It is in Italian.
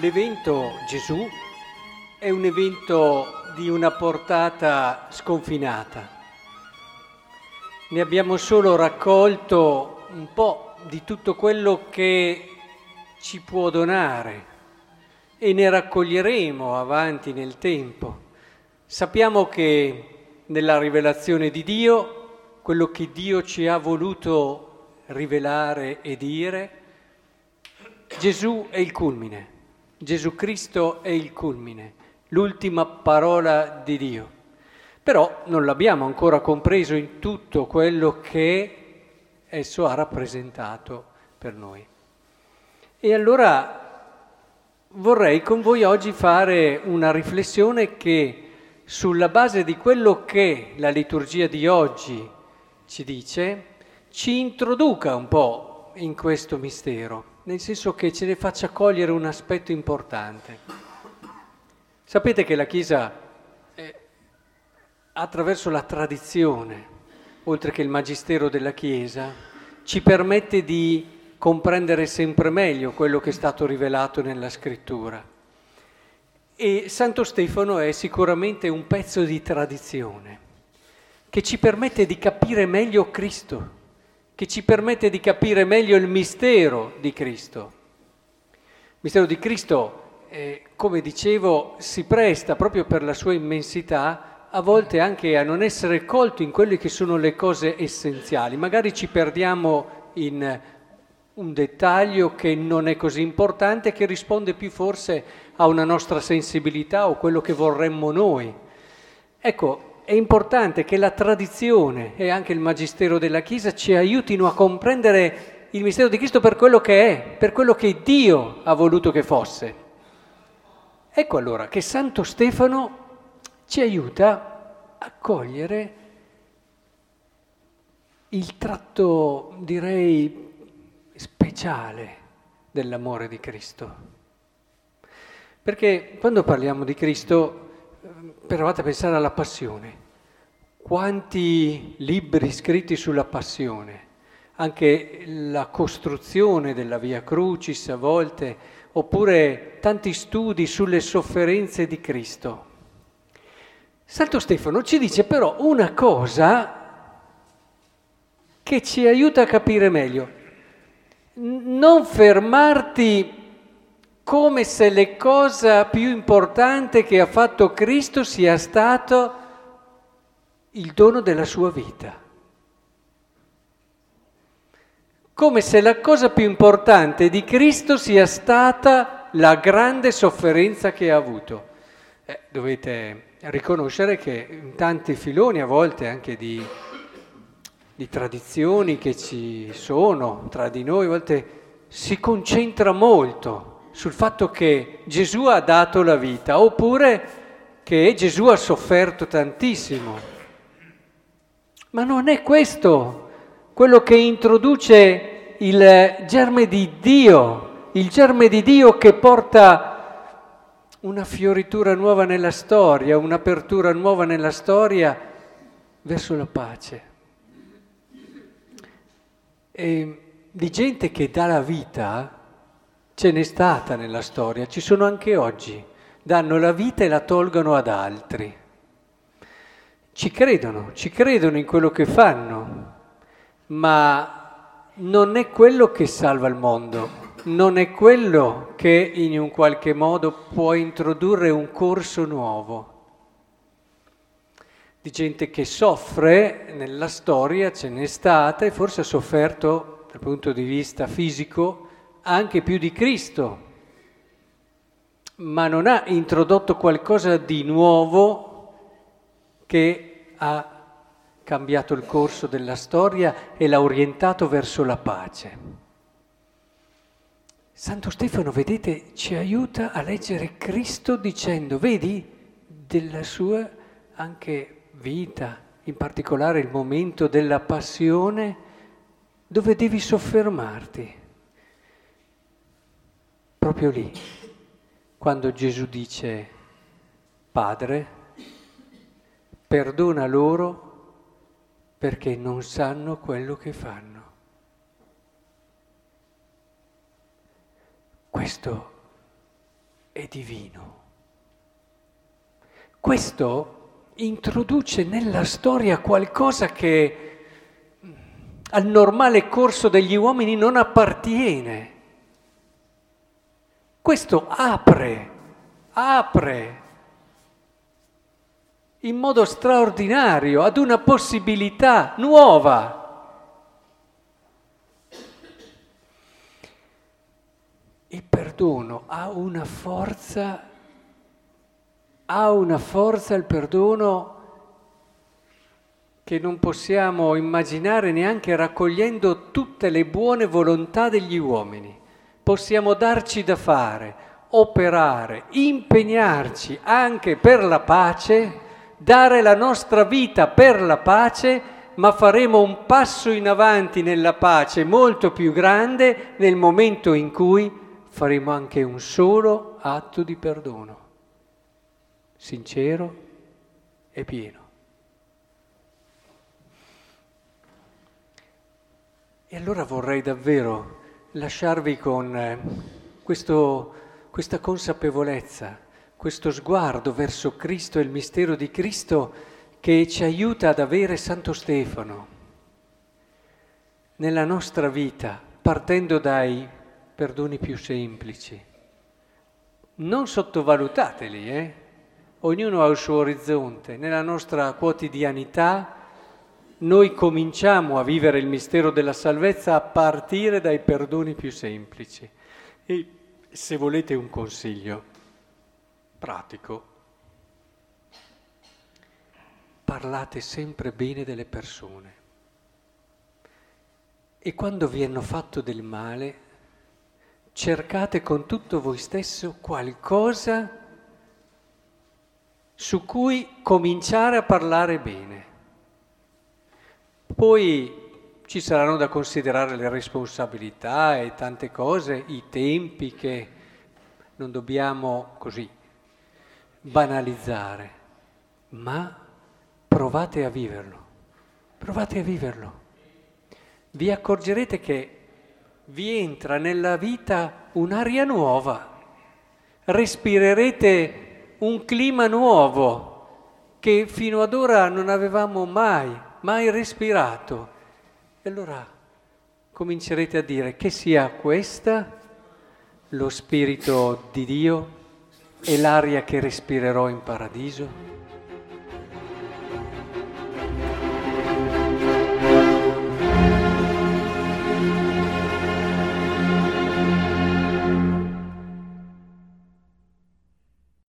l'evento Gesù è un evento di una portata sconfinata. Ne abbiamo solo raccolto un po' di tutto quello che ci può donare e ne raccoglieremo avanti nel tempo. Sappiamo che nella rivelazione di Dio, quello che Dio ci ha voluto rivelare e dire, Gesù è il culmine. Gesù Cristo è il culmine, l'ultima parola di Dio. Però non l'abbiamo ancora compreso in tutto quello che esso ha rappresentato per noi. E allora vorrei con voi oggi fare una riflessione che sulla base di quello che la liturgia di oggi ci dice, ci introduca un po' in questo mistero nel senso che ce ne faccia cogliere un aspetto importante. Sapete che la Chiesa, eh, attraverso la tradizione, oltre che il magistero della Chiesa, ci permette di comprendere sempre meglio quello che è stato rivelato nella scrittura. E Santo Stefano è sicuramente un pezzo di tradizione che ci permette di capire meglio Cristo che ci permette di capire meglio il mistero di Cristo. Il mistero di Cristo, eh, come dicevo, si presta proprio per la sua immensità a volte anche a non essere colto in quelle che sono le cose essenziali. Magari ci perdiamo in un dettaglio che non è così importante, che risponde più forse a una nostra sensibilità o quello che vorremmo noi. Ecco, è importante che la tradizione e anche il magistero della Chiesa ci aiutino a comprendere il mistero di Cristo per quello che è, per quello che Dio ha voluto che fosse. Ecco allora che Santo Stefano ci aiuta a cogliere il tratto, direi, speciale dell'amore di Cristo. Perché quando parliamo di Cristo provate a pensare alla passione. Quanti libri scritti sulla passione, anche la costruzione della Via Crucis a volte, oppure tanti studi sulle sofferenze di Cristo. Santo Stefano ci dice però una cosa che ci aiuta a capire meglio. Non fermarti come se la cosa più importante che ha fatto Cristo sia stato il dono della sua vita. Come se la cosa più importante di Cristo sia stata la grande sofferenza che ha avuto. Eh, dovete riconoscere che in tanti filoni, a volte anche di, di tradizioni che ci sono tra di noi, a volte si concentra molto sul fatto che Gesù ha dato la vita, oppure che Gesù ha sofferto tantissimo. Ma non è questo quello che introduce il germe di Dio, il germe di Dio che porta una fioritura nuova nella storia, un'apertura nuova nella storia verso la pace. E di gente che dà la vita Ce n'è stata nella storia, ci sono anche oggi. Danno la vita e la tolgono ad altri. Ci credono, ci credono in quello che fanno, ma non è quello che salva il mondo, non è quello che in un qualche modo può introdurre un corso nuovo. Di gente che soffre nella storia ce n'è stata e forse ha sofferto dal punto di vista fisico anche più di Cristo, ma non ha introdotto qualcosa di nuovo che ha cambiato il corso della storia e l'ha orientato verso la pace. Santo Stefano, vedete, ci aiuta a leggere Cristo dicendo, vedi, della sua anche vita, in particolare il momento della passione, dove devi soffermarti proprio lì, quando Gesù dice, Padre, perdona loro perché non sanno quello che fanno. Questo è divino. Questo introduce nella storia qualcosa che al normale corso degli uomini non appartiene. Questo apre, apre in modo straordinario ad una possibilità nuova. Il perdono ha una forza, ha una forza il perdono che non possiamo immaginare neanche raccogliendo tutte le buone volontà degli uomini. Possiamo darci da fare, operare, impegnarci anche per la pace dare la nostra vita per la pace, ma faremo un passo in avanti nella pace molto più grande nel momento in cui faremo anche un solo atto di perdono, sincero e pieno. E allora vorrei davvero lasciarvi con eh, questo, questa consapevolezza questo sguardo verso Cristo e il mistero di Cristo che ci aiuta ad avere Santo Stefano nella nostra vita, partendo dai perdoni più semplici. Non sottovalutateli, eh? ognuno ha il suo orizzonte. Nella nostra quotidianità noi cominciamo a vivere il mistero della salvezza a partire dai perdoni più semplici. E se volete un consiglio, pratico. Parlate sempre bene delle persone e quando vi hanno fatto del male, cercate con tutto voi stesso qualcosa su cui cominciare a parlare bene. Poi ci saranno da considerare le responsabilità e tante cose, i tempi che non dobbiamo così banalizzare, ma provate a viverlo, provate a viverlo. Vi accorgerete che vi entra nella vita un'aria nuova, respirerete un clima nuovo che fino ad ora non avevamo mai, mai respirato. E allora comincerete a dire che sia questa lo Spirito di Dio e l'aria che respirerò in paradiso?